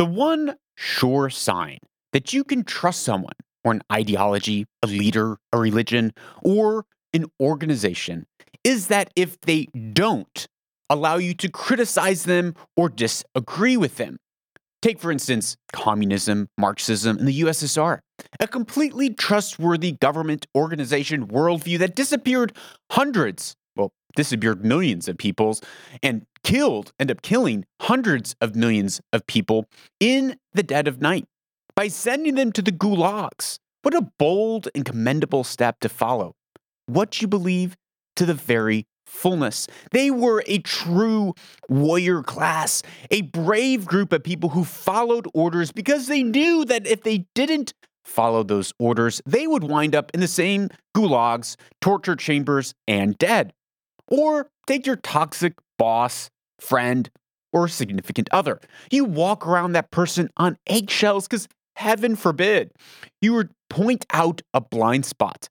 The one sure sign that you can trust someone or an ideology, a leader, a religion, or an organization is that if they don't allow you to criticize them or disagree with them. Take, for instance, communism, Marxism, and the USSR, a completely trustworthy government organization worldview that disappeared hundreds, well, disappeared millions of peoples and killed, end up killing hundreds of millions of people in the dead of night by sending them to the gulags. What a bold and commendable step to follow. What you believe to the very fullness. They were a true warrior class, a brave group of people who followed orders because they knew that if they didn't follow those orders, they would wind up in the same gulags, torture chambers, and dead. Or take your toxic boss, friend, or significant other. You walk around that person on eggshells because heaven forbid you would point out a blind spot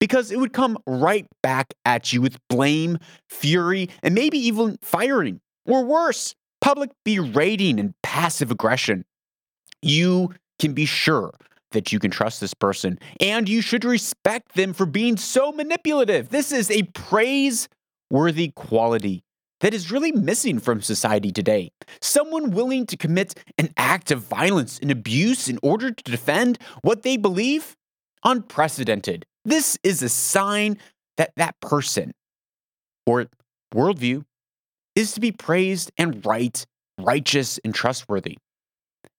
because it would come right back at you with blame, fury, and maybe even firing, or worse, public berating and passive aggression. You can be sure that you can trust this person and you should respect them for being so manipulative. This is a praiseworthy quality that is really missing from society today. Someone willing to commit an act of violence and abuse in order to defend what they believe? Unprecedented. This is a sign that that person or worldview is to be praised and right, righteous, and trustworthy.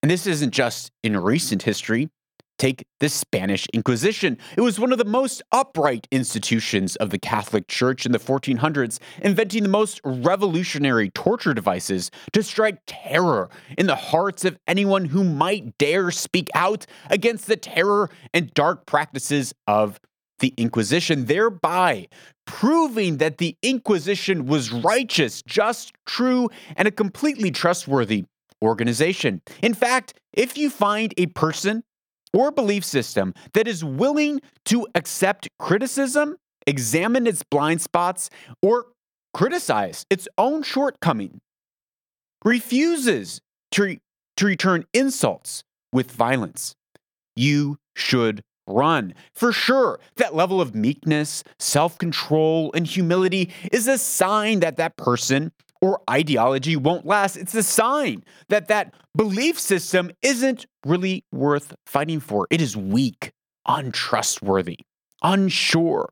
And this isn't just in recent history. Take the Spanish Inquisition. It was one of the most upright institutions of the Catholic Church in the 1400s, inventing the most revolutionary torture devices to strike terror in the hearts of anyone who might dare speak out against the terror and dark practices of the Inquisition, thereby proving that the Inquisition was righteous, just, true, and a completely trustworthy organization. In fact, if you find a person or belief system that is willing to accept criticism, examine its blind spots, or criticize its own shortcoming, refuses to, to return insults with violence, you should run. For sure, that level of meekness, self control, and humility is a sign that that person or ideology won't last. It's a sign that that belief system isn't really worth fighting for. It is weak, untrustworthy, unsure.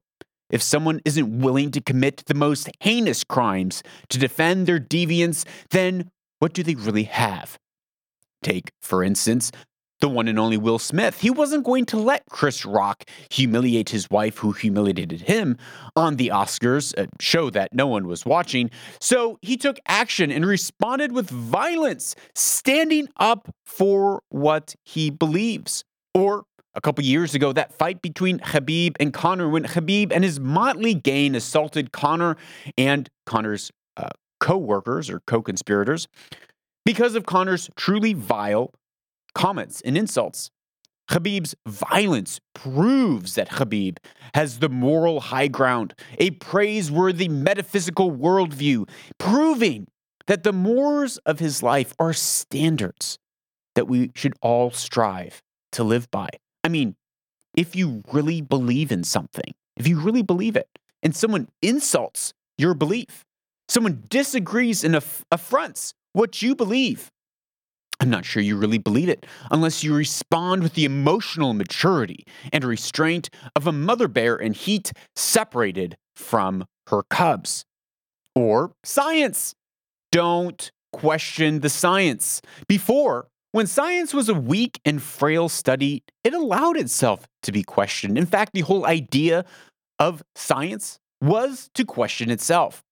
If someone isn't willing to commit the most heinous crimes to defend their deviance, then what do they really have? Take, for instance, the one and only Will Smith. He wasn't going to let Chris Rock humiliate his wife, who humiliated him on the Oscars, a show that no one was watching. So he took action and responded with violence, standing up for what he believes. Or a couple years ago, that fight between Khabib and Conor, when Khabib and his motley gang assaulted Conor and Conor's uh, co workers or co conspirators because of Conor's truly vile comments and insults. Khabib's violence proves that Khabib has the moral high ground, a praiseworthy metaphysical worldview, proving that the mores of his life are standards that we should all strive to live by. I mean, if you really believe in something, if you really believe it, and someone insults your belief, someone disagrees and aff- affronts what you believe, I'm not sure you really believe it unless you respond with the emotional maturity and restraint of a mother bear in heat separated from her cubs. Or science. Don't question the science. Before, when science was a weak and frail study, it allowed itself to be questioned. In fact, the whole idea of science was to question itself.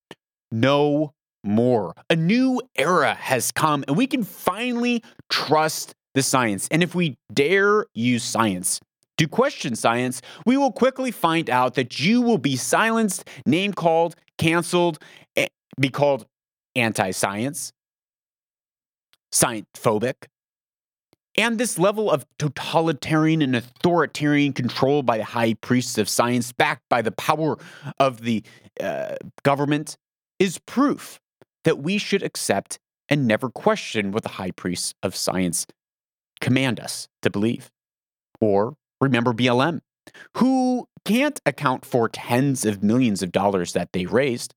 No more. A new era has come, and we can finally trust the science. And if we dare use science to question science, we will quickly find out that you will be silenced, name called, canceled, be called anti science, science-phobic. And this level of totalitarian and authoritarian control by the high priests of science, backed by the power of the uh, government, is proof that we should accept and never question what the high priests of science command us to believe. Or remember BLM, who can't account for tens of millions of dollars that they raised.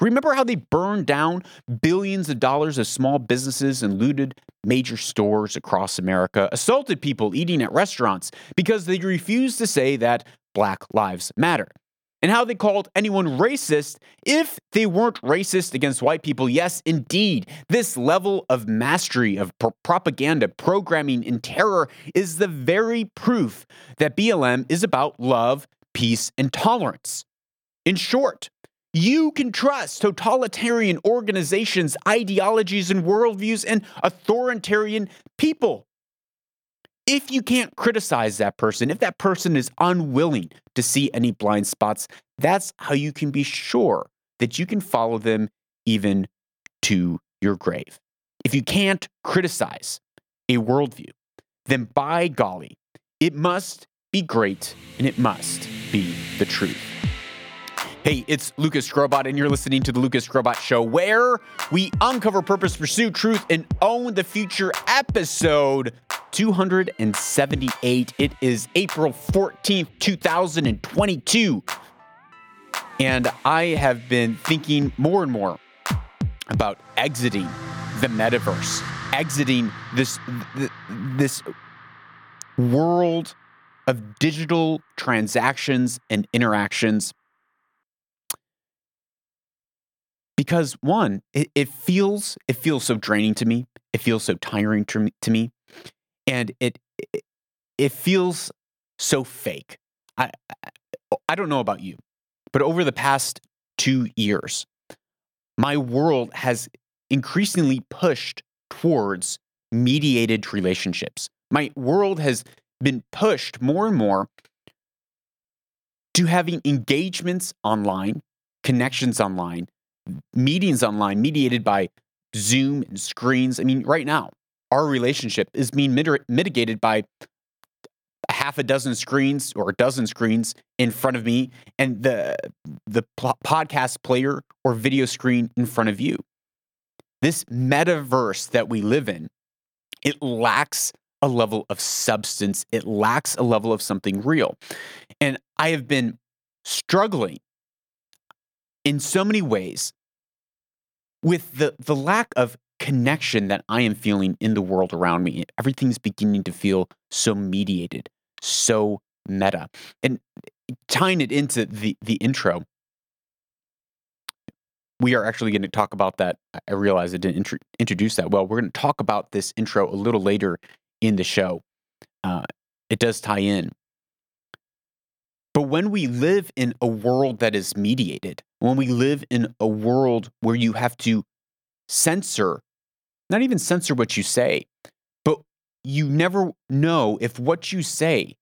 Remember how they burned down billions of dollars of small businesses and looted major stores across America, assaulted people eating at restaurants because they refused to say that Black Lives Matter and how they called anyone racist if they weren't racist against white people. Yes, indeed, this level of mastery of pro- propaganda, programming, and terror is the very proof that BLM is about love, peace, and tolerance. In short, you can trust totalitarian organizations, ideologies, and worldviews and authoritarian people if you can't criticize that person, if that person is unwilling to see any blind spots, that's how you can be sure that you can follow them even to your grave. If you can't criticize a worldview, then by golly, it must be great and it must be the truth. Hey, it's Lucas Skrobot, and you're listening to the Lucas Skrobot Show, where we uncover purpose, pursue truth, and own the future. Episode 278. It is April 14th, 2022. And I have been thinking more and more about exiting the metaverse, exiting this this world of digital transactions and interactions because one it, it, feels it feels so draining to me it feels so tiring to me, to me and it, it feels so fake I, I don't know about you but over the past 2 years my world has increasingly pushed towards mediated relationships my world has been pushed more and more to having engagements online connections online meetings online mediated by Zoom and screens. I mean, right now, our relationship is being mit- mitigated by a half a dozen screens or a dozen screens in front of me and the the podcast player or video screen in front of you. This metaverse that we live in, it lacks a level of substance. It lacks a level of something real. And I have been struggling in so many ways with the the lack of connection that I am feeling in the world around me. Everything's beginning to feel so mediated, so meta. And tying it into the the intro, we are actually going to talk about that. I realize I didn't intro- introduce that well. We're going to talk about this intro a little later in the show. Uh, it does tie in. But when we live in a world that is mediated, when we live in a world where you have to censor, not even censor what you say, but you never know if what you say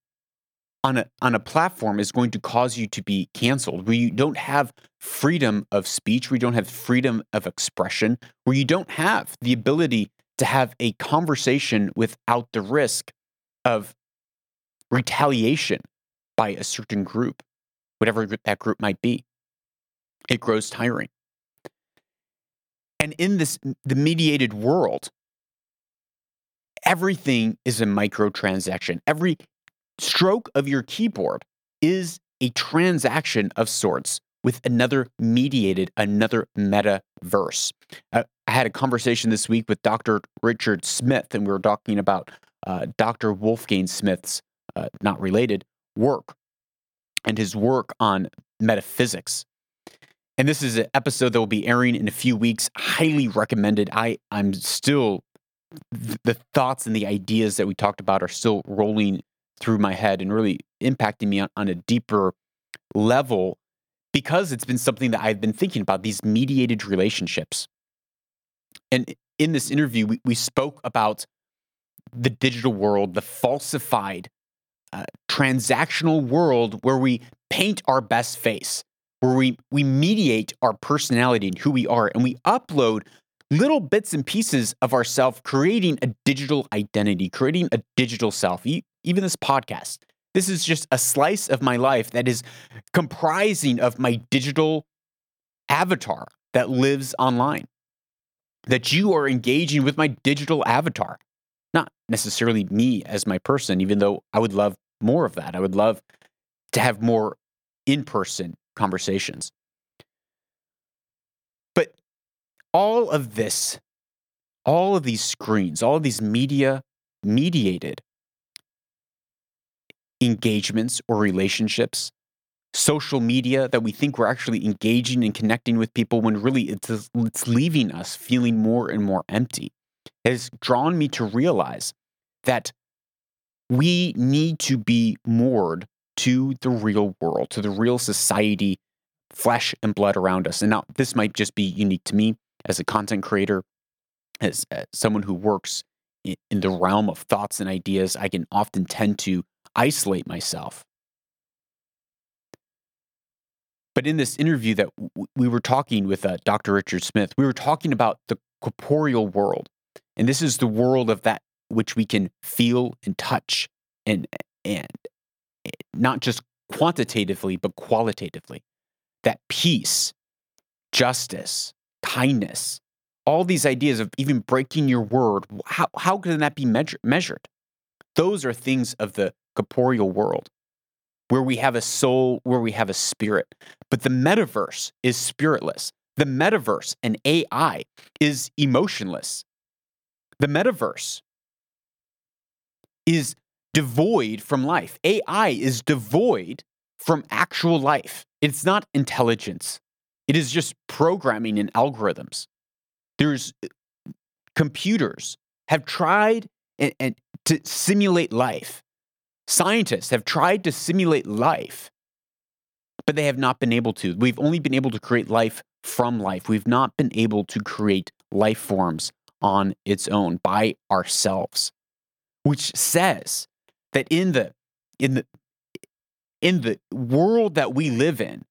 on a on a platform is going to cause you to be canceled, where you don't have freedom of speech, where you don't have freedom of expression, where you don't have the ability to have a conversation without the risk of retaliation by a certain group, whatever that group might be. It grows tiring. And in this the mediated world, everything is a microtransaction. Every stroke of your keyboard is a transaction of sorts with another mediated, another metaverse. Uh, I had a conversation this week with Dr. Richard Smith, and we were talking about uh, Dr. Wolfgang Smith's, uh, not related, work and his work on metaphysics. And this is an episode that will be airing in a few weeks. Highly recommended. I, I'm still, the thoughts and the ideas that we talked about are still rolling through my head and really impacting me on, on a deeper level because it's been something that I've been thinking about these mediated relationships. And in this interview, we, we spoke about the digital world, the falsified uh, transactional world where we paint our best face, where we, we mediate our personality and who we are, and we upload little bits and pieces of ourself, creating a digital identity, creating a digital self. Even this podcast, this is just a slice of my life that is comprising of my digital avatar that lives online. that you are engaging with my digital avatar, not necessarily me as my person, even though I would love more of that. I would love to have more in person conversations. But all of this, all of these screens, all of these media mediated engagements or relationships, social media that we think we're actually engaging and connecting with people when really it's, it's leaving us feeling more and more empty, has drawn me to realize that we need to be moored to the real world, to the real society, flesh and blood around us. And now, this might just be unique to me as a content creator, as, as someone who works in, in the realm of thoughts and ideas. I can often tend to isolate myself. But in this interview that w- we were talking with uh, Dr. Richard Smith, we were talking about the corporeal world. And this is the world of that which we can feel and touch and and not just quantitatively but qualitatively. That peace, justice, kindness, all these ideas of even breaking your word, how, how can that be measure, measured? Those are things of the corporeal world where we have a soul, where we have a spirit. But the metaverse is spiritless. The metaverse and AI is emotionless. The metaverse is devoid from life. AI is devoid from actual life. It's not intelligence, it is just programming and algorithms. There's uh, computers have tried and, and to simulate life Scientists have tried to simulate life, but they have not been able to. We've only been able to create life from life. We've not been able to create life forms on its own by ourselves, which says that in the in the in the world that we live in,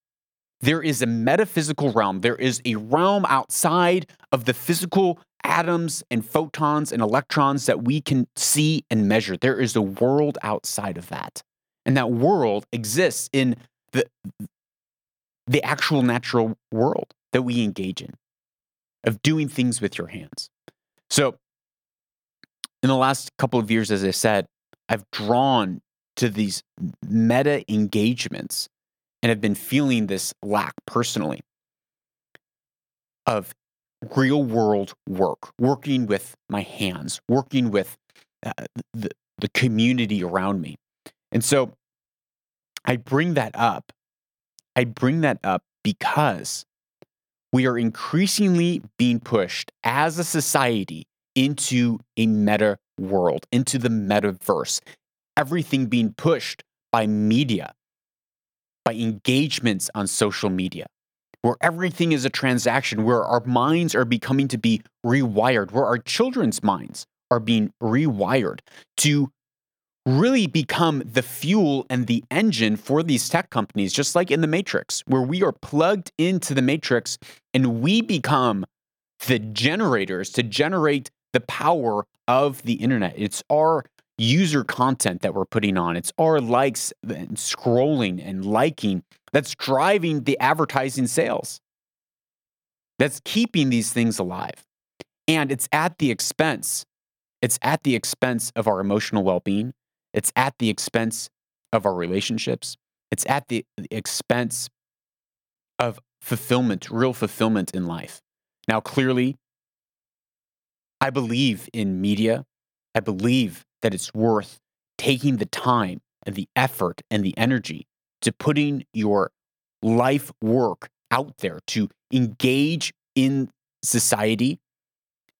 there is a metaphysical realm. There is a realm outside of the physical atoms and photons and electrons that we can see and measure. There is a world outside of that. And that world exists in the, the actual natural world that we engage in, of doing things with your hands. So, in the last couple of years, as I said, I've drawn to these meta engagements and have been feeling this lack personally of real world work, working with my hands, working with uh, the, the community around me. And so I bring that up. I bring that up because we are increasingly being pushed as a society into a meta world, into the metaverse. Everything being pushed by media, by engagements on social media where everything is a transaction, where our minds are becoming to be rewired, where our children's minds are being rewired to really become the fuel and the engine for these tech companies, just like in the Matrix, where we are plugged into the Matrix and we become the generators to generate the power of the internet. It's our user content that we're putting on. It's our likes and scrolling and liking that's driving the advertising sales. That's keeping these things alive. And it's at the expense. It's at the expense of our emotional well being. It's at the expense of our relationships. It's at the expense of fulfillment, real fulfillment in life. Now, clearly, I believe in media. I believe that it's worth taking the time and the effort and the energy to putting your life work out there to engage in society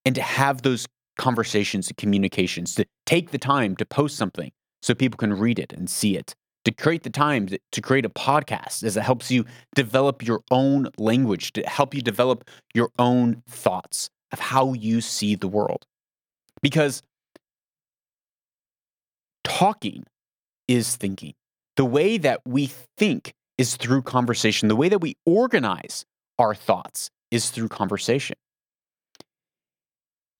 and to have those conversations and communications, to take the time to post something so people can read it and see it, to create the time to, create a podcast as it helps you develop your own language, to help you develop your own thoughts of how you see the world. Because talking is thinking. The way that we think is through conversation. The way that we organize our thoughts is through conversation.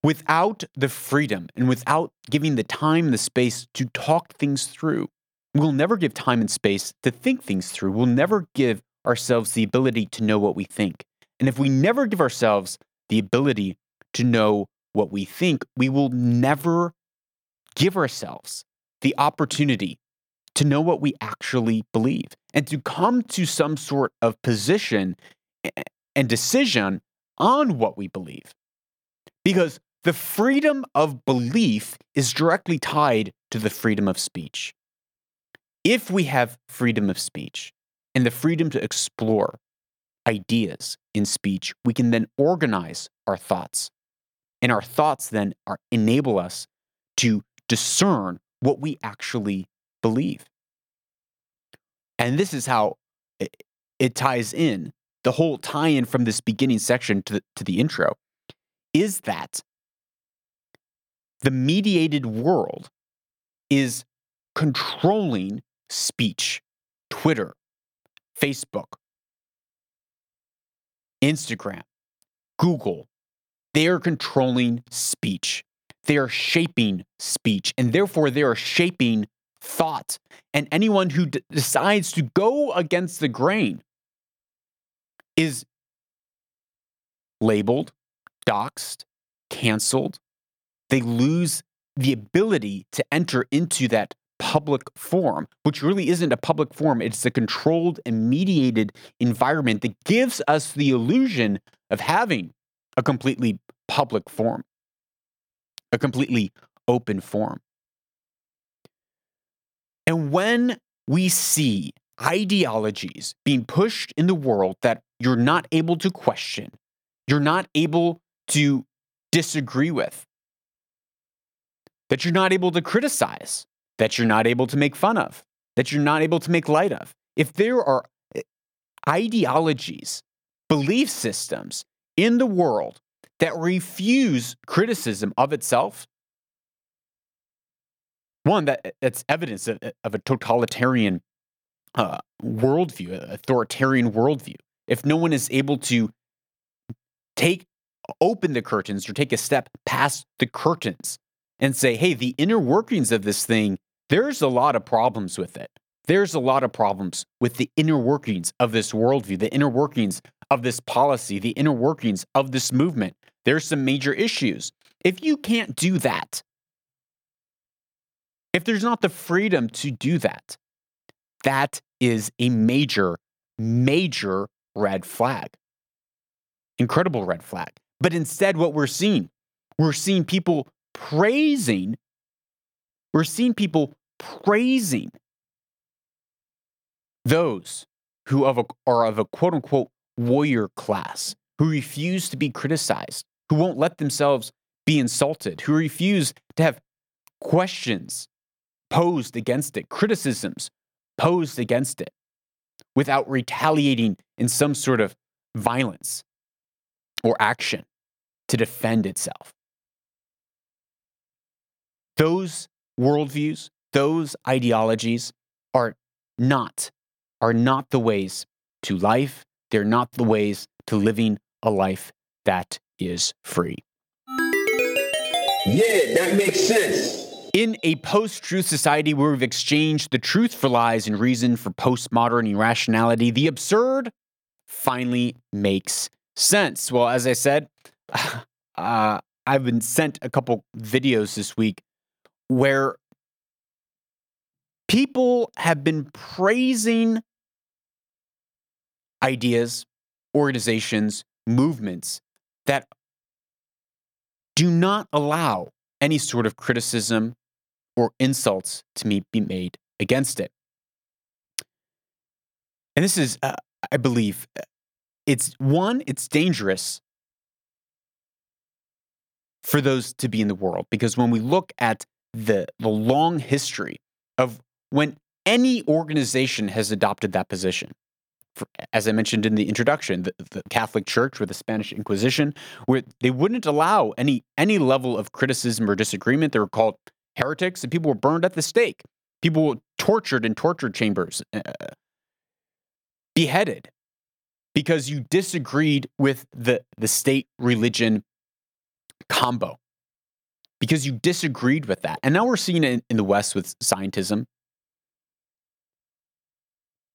Without the freedom and without giving the time the space to talk things through, we'll never give time and space to think things through. We'll never give ourselves the ability to know what we think. And if we never give ourselves the ability to know what we think, we will never give ourselves the opportunity to know what we actually believe and to come to some sort of position and decision on what we believe. Because the freedom of belief is directly tied to the freedom of speech. If we have freedom of speech and the freedom to explore ideas in speech, we can then organize our thoughts. And our thoughts then are, enable us to discern what we actually believe. And this is how it, it ties in the whole tie in from this beginning section to the, to the intro is that the mediated world is controlling speech, Twitter, Facebook, Instagram, Google. They are controlling speech. They are shaping speech, and therefore they are shaping thought. And anyone who d- decides to go against the grain is labeled, doxxed, canceled. They lose the ability to enter into that public forum, which really isn't a public forum. It's a controlled and mediated environment that gives us the illusion of having a completely public forum, a completely open forum. And when we see ideologies being pushed in the world that you're not able to question, you're not able to disagree with, that you're not able to criticize, that you're not able to make fun of, that you're not able to make light of. If there are eh, ideologies, belief systems in the world that refuse criticism of itself, one that that's evidence of, of a totalitarian uh, worldview, authoritarian worldview. If no one is able to take open the curtains or take a step past the curtains and say, hey, the inner workings of this thing, there's a lot of problems with it. There's a lot of problems with the inner workings of this worldview, the inner workings of this policy, the inner workings of this movement. There's some major issues. If you can't do that, if there's not the freedom to do that, that is a major, major red flag. Incredible red flag. But instead, what we're seeing, we're seeing people praising, we're seeing people praising those who are of a quote unquote warrior class, who refuse to be criticized, who won't let themselves be insulted, who refuse to have questions posed against it, criticisms posed against it, without retaliating in some sort of violence or action to defend itself. Those worldviews, those ideologies are not are not the ways to life. They're not the ways to living a life that is free. Yeah, that makes sense. In a post truth society where we've exchanged the truth for lies and reason for postmodern irrationality, the absurd finally makes sense. Well, as I said, uh, I've been sent a couple videos this week where people have been praising ideas, organizations, movements that do not allow any sort of criticism or insults to be made against it. And this is, uh, I believe, uh, it's one, it's dangerous for those to be in the world because when we look at the, the long history of when any organization has adopted that position, for, as I mentioned in the introduction, the, the, Catholic Church or the Spanish Inquisition, where they wouldn't allow any any level of criticism or disagreement. They were called heretics, and people were burned at the stake. People were tortured in torture chambers, uh, beheaded, because you disagreed with the the state religion combo. Because you disagreed with that. And now we're seeing it in the West with scientism.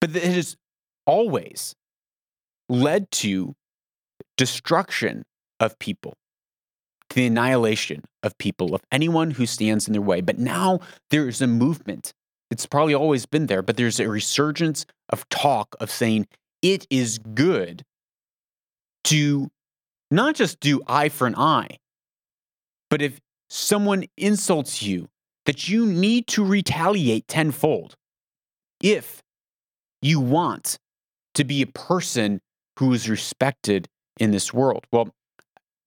But it has always led to destruction of people, to the annihilation of people, of anyone who stands in their way. But now there is a movement. It's probably always been there, but there's a resurgence of talk of saying it is good to not just do eye for an eye, but if someone insults you, that you need to retaliate tenfold if you want to be a person who is respected in this world. Well,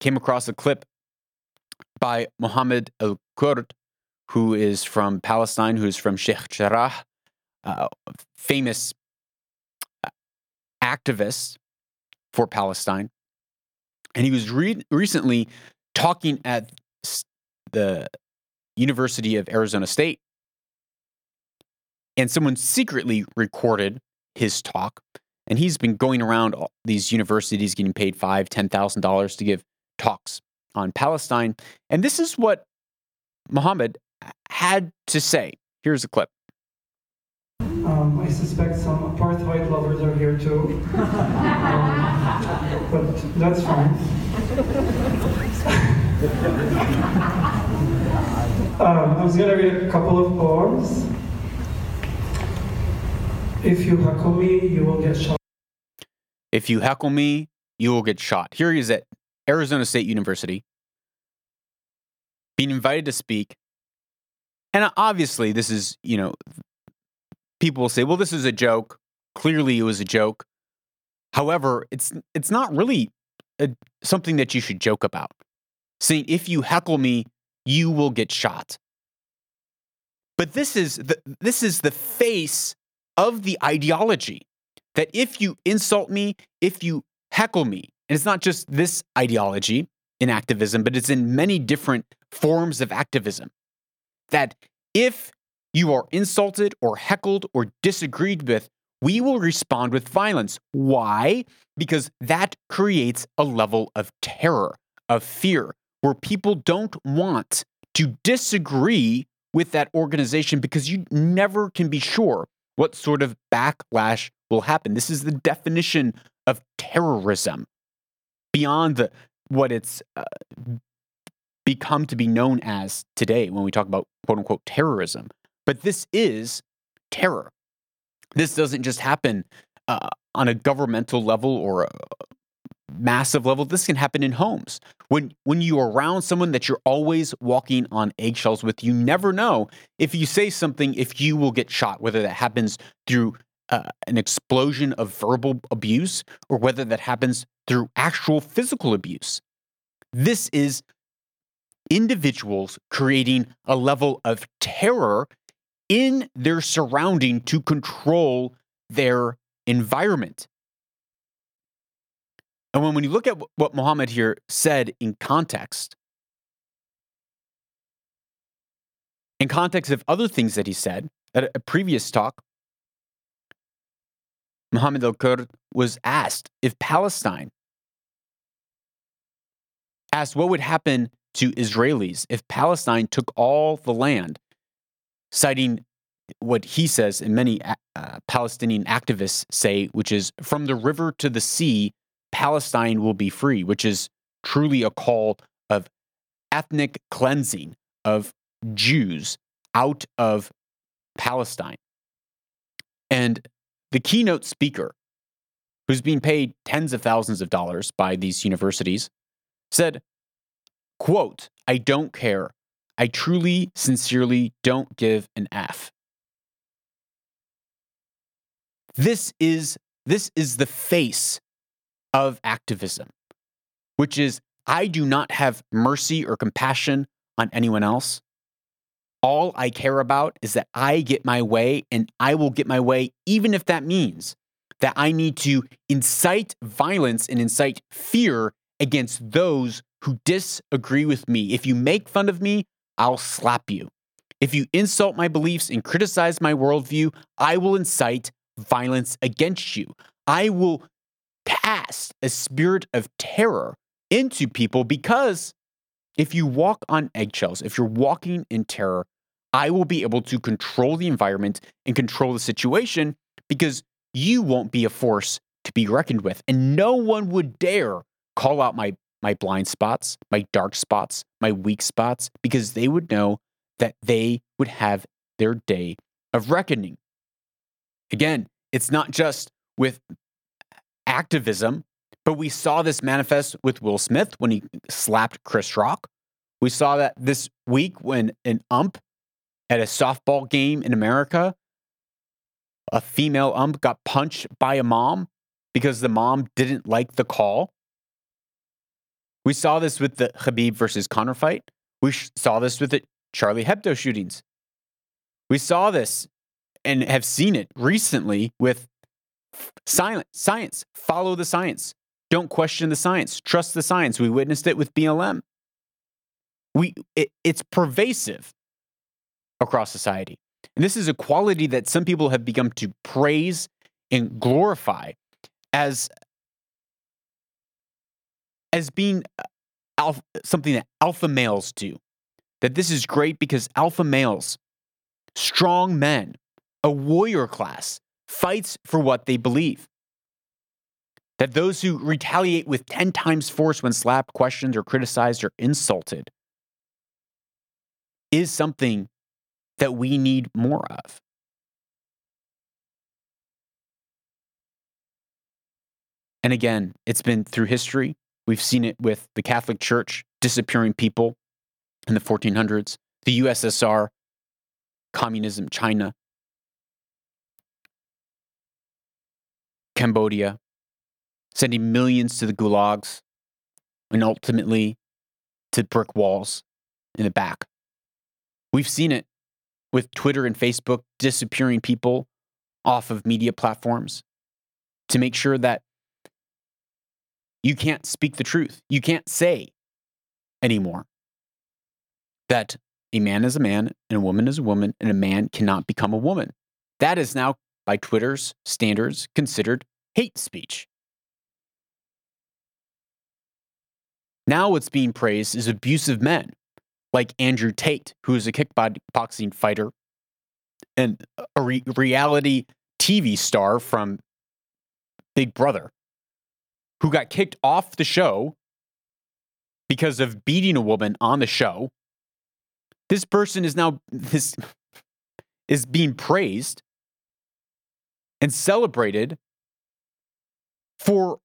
came across a clip by Mohammed Al Kurd, who is from Palestine, who is from Sheikh Jarrah, uh, famous activist for Palestine. And he was re- recently talking at the University of Arizona State. And someone secretly recorded his talk. And he's been going around these universities getting paid five, ten thousand dollars to give talks on Palestine. And this is what Muhammad had to say. Here's a clip. Um, I suspect some apartheid lovers are here too. um, but that's fine. um, I was going to read a couple of poems. If you heckle me, you will get shot. If you heckle me, you will get shot. Here he is at Arizona State University, being invited to speak. And obviously, this is, you know, people will say, well, this is a joke. Clearly, it was a joke. However, it's it's not really a, something that you should joke about. Saying, if you heckle me, you will get shot. But this is the, this is the face of the ideology that if you insult me, if you heckle me, and it's not just this ideology in activism, but it's in many different forms of activism, that if you are insulted or heckled or disagreed with, we will respond with violence. Why? Because that creates a level of terror, of fear, where people don't want to disagree with that organization because you never can be sure what sort of backlash will happen. This is the definition of terrorism beyond the, what it's uh, become to be known as today when we talk about quote unquote terrorism. But this is terror. This doesn't just happen uh, on a governmental level or a massive level. This can happen in homes. When when you're around someone that you're always walking on eggshells with, you never know if you say something if you will get shot. Whether that happens through uh, an explosion of verbal abuse or whether that happens through actual physical abuse. This is individuals creating a level of terror in their surrounding to control their environment. And when, when you look at what Muhammad here said in context, in context of other things that he said at a previous talk, Muhammad al Kurd was asked if Palestine asked what would happen to Israelis if Palestine took all the land citing what he says and many uh, uh, Palestinian activists say, which is from the river to the sea, Palestine will be free, which is truly a call of ethnic cleansing of Jews out of Palestine. And the keynote speaker, who's being paid tens of thousands of dollars by these universities, said, quote, I don't care I truly, sincerely don't give an F. This is this is the face of activism, which is I do not have mercy or compassion on anyone else. All I care about is that I get my way and I will get my way, even if that means that I need to incite violence and incite fear against those who disagree with me. If you make fun of me, I'll slap you. If you insult my beliefs and criticize my worldview, I will incite violence against you. I will cast a spirit of terror into people because if you walk on eggshells, if you're walking in terror, I will be able to control the environment and control the situation because you won't be a force to be reckoned with. And no one would dare call out my, my blind spots, my dark spots, my weak spots, because they would know that they would have their day of reckoning. Again, it's not just with activism, but we saw this manifest with Will Smith when he slapped Chris Rock. We saw that this week when an ump at a softball game in America, a female ump got punched by a mom because the mom didn't like the call. We saw this with the Khabib versus Conor fight. We saw this with the Charlie Hebdo shootings. We saw this and have seen it recently with silent science. Follow the science. Don't question the science. Trust the science. We witnessed it with BLM. We it, it's pervasive across society. And this is a quality that some people have become to praise and glorify as as being uh, alpha, something that alpha males do. That this is great because alpha males, strong men, a warrior class, fights for what they believe. That those who retaliate with 10 times force when slapped, questioned, or criticized or insulted is something that we need more of. And again, it's been through history. We've seen it with the Catholic Church disappearing people in the 1400s, the USSR, communism, China, Cambodia, sending millions to the gulags and ultimately to brick walls in the back. We've seen it with Twitter and Facebook disappearing people off of media platforms to make sure that you can't speak the truth. You can't say anymore that a man is a man and a woman is a woman and a man cannot become a woman. That is now, by Twitter's standards, considered hate speech. Now, what's being praised is abusive men like Andrew Tate, who is a kickboxing fighter and a re- reality TV star from Big Brother, who got kicked off the show because of beating a woman on the show. This person is now this is being praised and celebrated for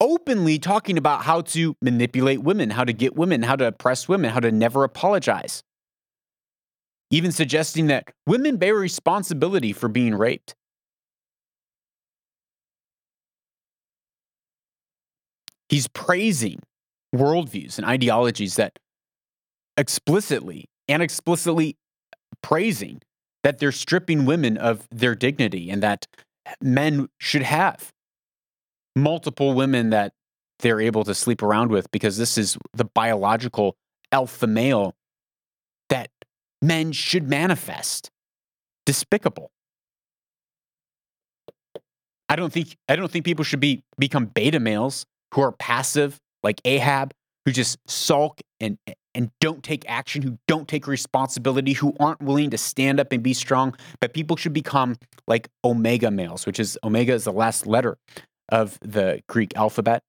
openly talking about how to manipulate women, how to get women, how to oppress women, how to never apologize. Even suggesting that women bear responsibility for being raped. He's praising worldviews and ideologies that explicitly and explicitly praising that they're stripping women of their dignity and that men should have multiple women that they're able to sleep around with because this is the biological alpha male that men should manifest. Despicable. I don't think I don't think people should be become beta males who are passive like Ahab, who just sulk and and don't take action, who don't take responsibility, who aren't willing to stand up and be strong. But people should become like omega males, which is omega is the last letter of the Greek alphabet.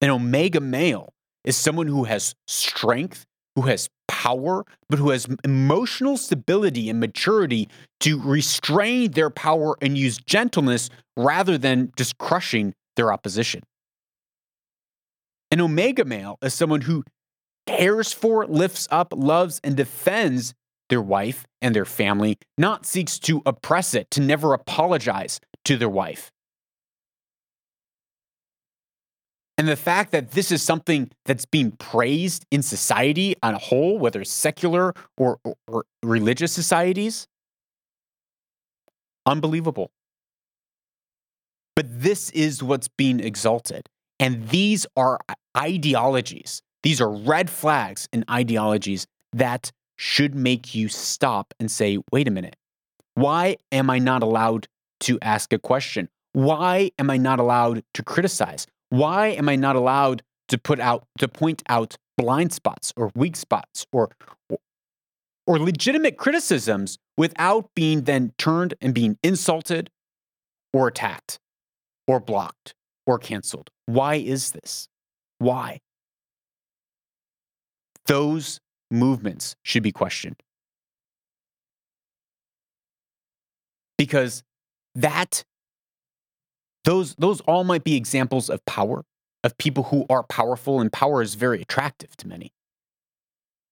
An omega male is someone who has strength, who has power, but who has emotional stability and maturity to restrain their power and use gentleness rather than just crushing their opposition. An omega male is someone who cares for, lifts up, loves, and defends their wife and their family, not seeks to oppress it, to never apologize to their wife. And the fact that this is something that's being praised in society on a whole, whether secular or, or, or religious societies, unbelievable. But this is what's being exalted. And these are ideologies, these are red flags and ideologies that should make you stop and say, wait a minute, why am I not allowed to ask a question? Why am I not allowed to criticize? Why am I not allowed to put out to point out blind spots or weak spots or or legitimate criticisms without being then turned and being insulted or attacked or blocked or canceled? Why is this? Why? Those movements should be questioned. Because that those those all might be examples of power, of people who are powerful, and power is very attractive to many.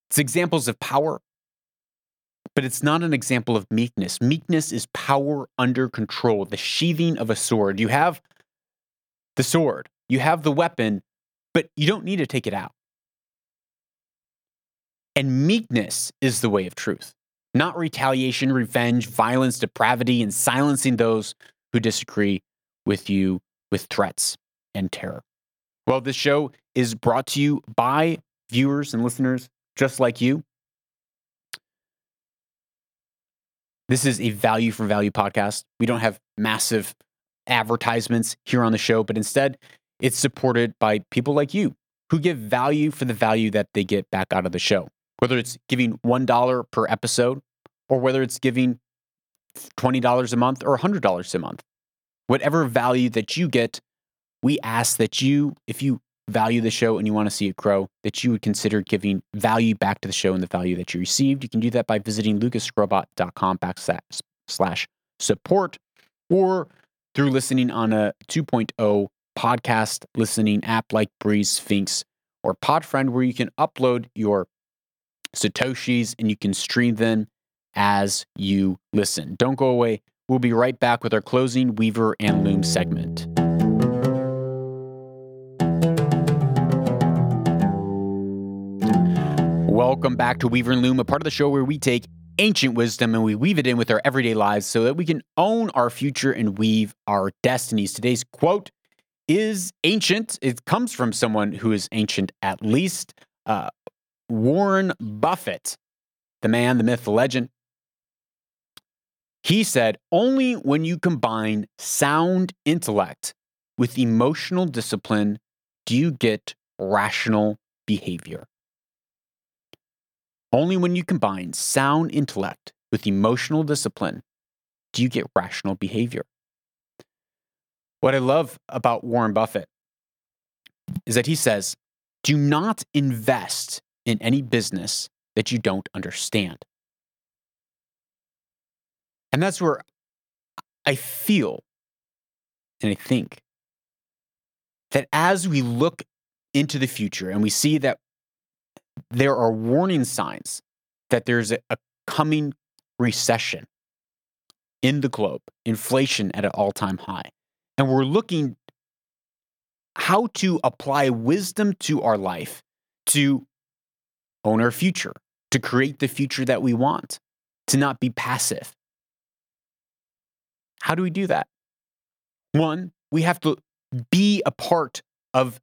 It's examples of power, but it's not an example of meekness. Meekness is power under control, the sheathing of a sword. You have the sword, you have the weapon, but you don't need to take it out. And meekness is the way of truth, not retaliation, revenge, violence, depravity, and silencing those who disagree with you with threats and terror. Well, this show is brought to you by viewers and listeners just like you. This is a value for value podcast. We don't have massive advertisements here on the show, but instead, it's supported by people like you who give value for the value that they get back out of the show. Whether it's giving $1 per episode or whether it's giving $20 a month or $100 a month. Whatever value that you get, we ask that you, if you value the show and you want to see it grow, that you would consider giving value back to the show and the value that you received. You can do that by visiting lucasskrobot.com backslash support or through listening on a 2.0 podcast listening app like Breez, Sphinx, or Podfriend, where you can upload your Satoshis and you can stream them as you listen. Don't go away. We'll be right back with our closing Weaver and Loom segment. Welcome back to Weaver and Loom, a part of the show where we take ancient wisdom and we weave it in with our everyday lives so that we can own our future and weave our destinies. Today's quote is ancient. It comes from someone who is ancient at least. Uh, Warren Buffett, the man, the myth, the legend. He said, only when you combine sound intellect with emotional discipline do you get rational behavior. Only when you combine sound intellect with emotional discipline do you get rational behavior. What I love about Warren Buffett is that he says, do not invest in any business that you don't understand. And that's where I feel and I think that as we look into the future and we see that there are warning signs that there's a, coming recession in the globe, inflation at an all time high. And we're looking how to apply wisdom to our life to own our future, to create the future that we want, to not be passive. How do we do that? One, we have to be a part of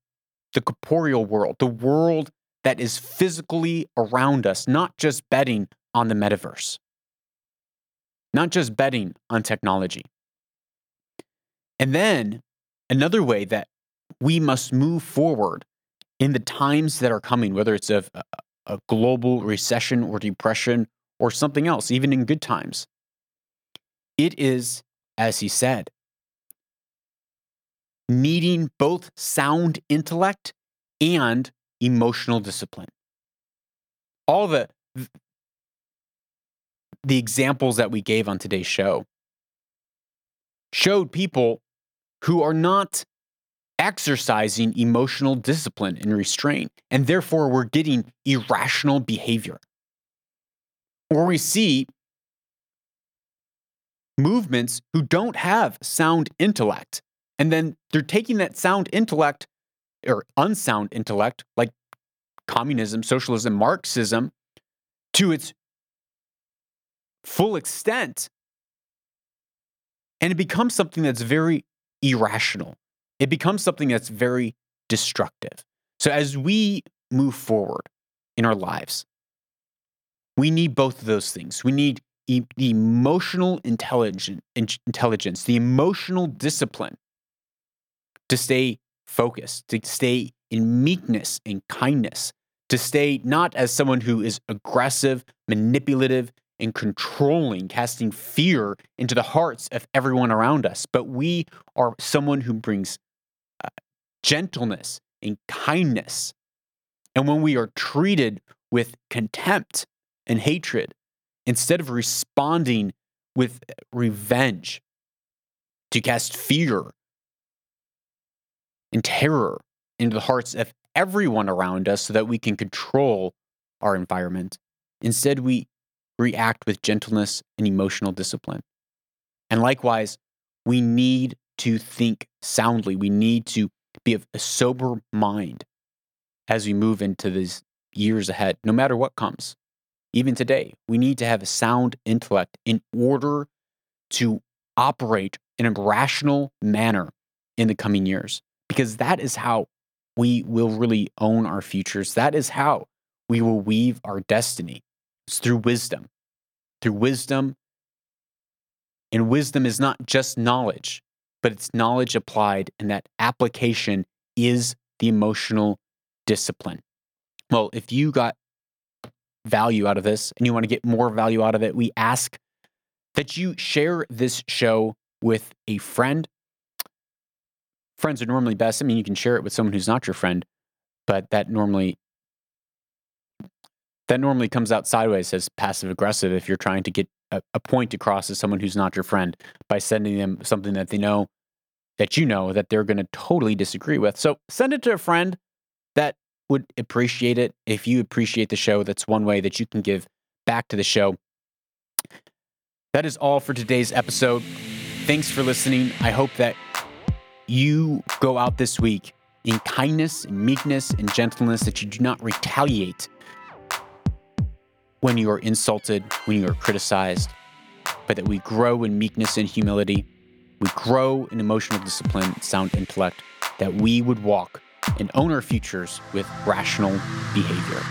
the corporeal world, the world that is physically around us, not just betting on the metaverse, not just betting on technology. And then another way that we must move forward in the times that are coming, whether it's a, a global recession or depression or something else, even in good times, it is, as he said, needing both sound intellect and emotional discipline. All the the examples that we gave on today's show showed people who are not exercising emotional discipline and restraint, and therefore we're getting irrational behavior. Or we see movements who don't have sound intellect, and then they're taking that sound intellect or unsound intellect, like communism, socialism, Marxism, to its full extent. And it becomes something that's very irrational. It becomes something that's very destructive. So as we move forward in our lives, we need both of those things. We need e- the emotional intelligence, intelligence, the emotional discipline to stay focused, to stay in meekness and kindness, to stay not as someone who is aggressive, manipulative, and controlling, casting fear into the hearts of everyone around us, but we are someone who brings gentleness and kindness. And when we are treated with contempt and hatred instead of responding with revenge to cast fear and terror into the hearts of everyone around us so that we can control our environment. Instead, we react with gentleness and emotional discipline. And likewise, we need to think soundly. We need to be of a sober mind as we move into these years ahead, no matter what comes. Even today, we need to have a sound intellect in order to operate in a rational manner in the coming years, because that is how we will really own our futures. That is how we will weave our destiny. It's through wisdom. Through wisdom. And wisdom is not just knowledge, but it's knowledge applied, and that application is the emotional discipline. Well, if you got value out of this and you want to get more value out of it, we ask that you share this show with a friend. Friends are normally best. I mean, you can share it with someone who's not your friend, but that normally that normally comes out sideways as passive aggressive if you're trying to get a, a point across to someone who's not your friend by sending them something that they know that you know that they're going to totally disagree with. So send it to a friend that would appreciate it. If you appreciate the show, that's one way that you can give back to the show. That is all for today's episode. Thanks for listening. I hope that you go out this week in kindness and meekness and gentleness, that you do not retaliate when you are insulted, when you are criticized, but that we grow in meekness and humility. Grow in emotional discipline, sound intellect, that we would walk and own our futures with rational behavior.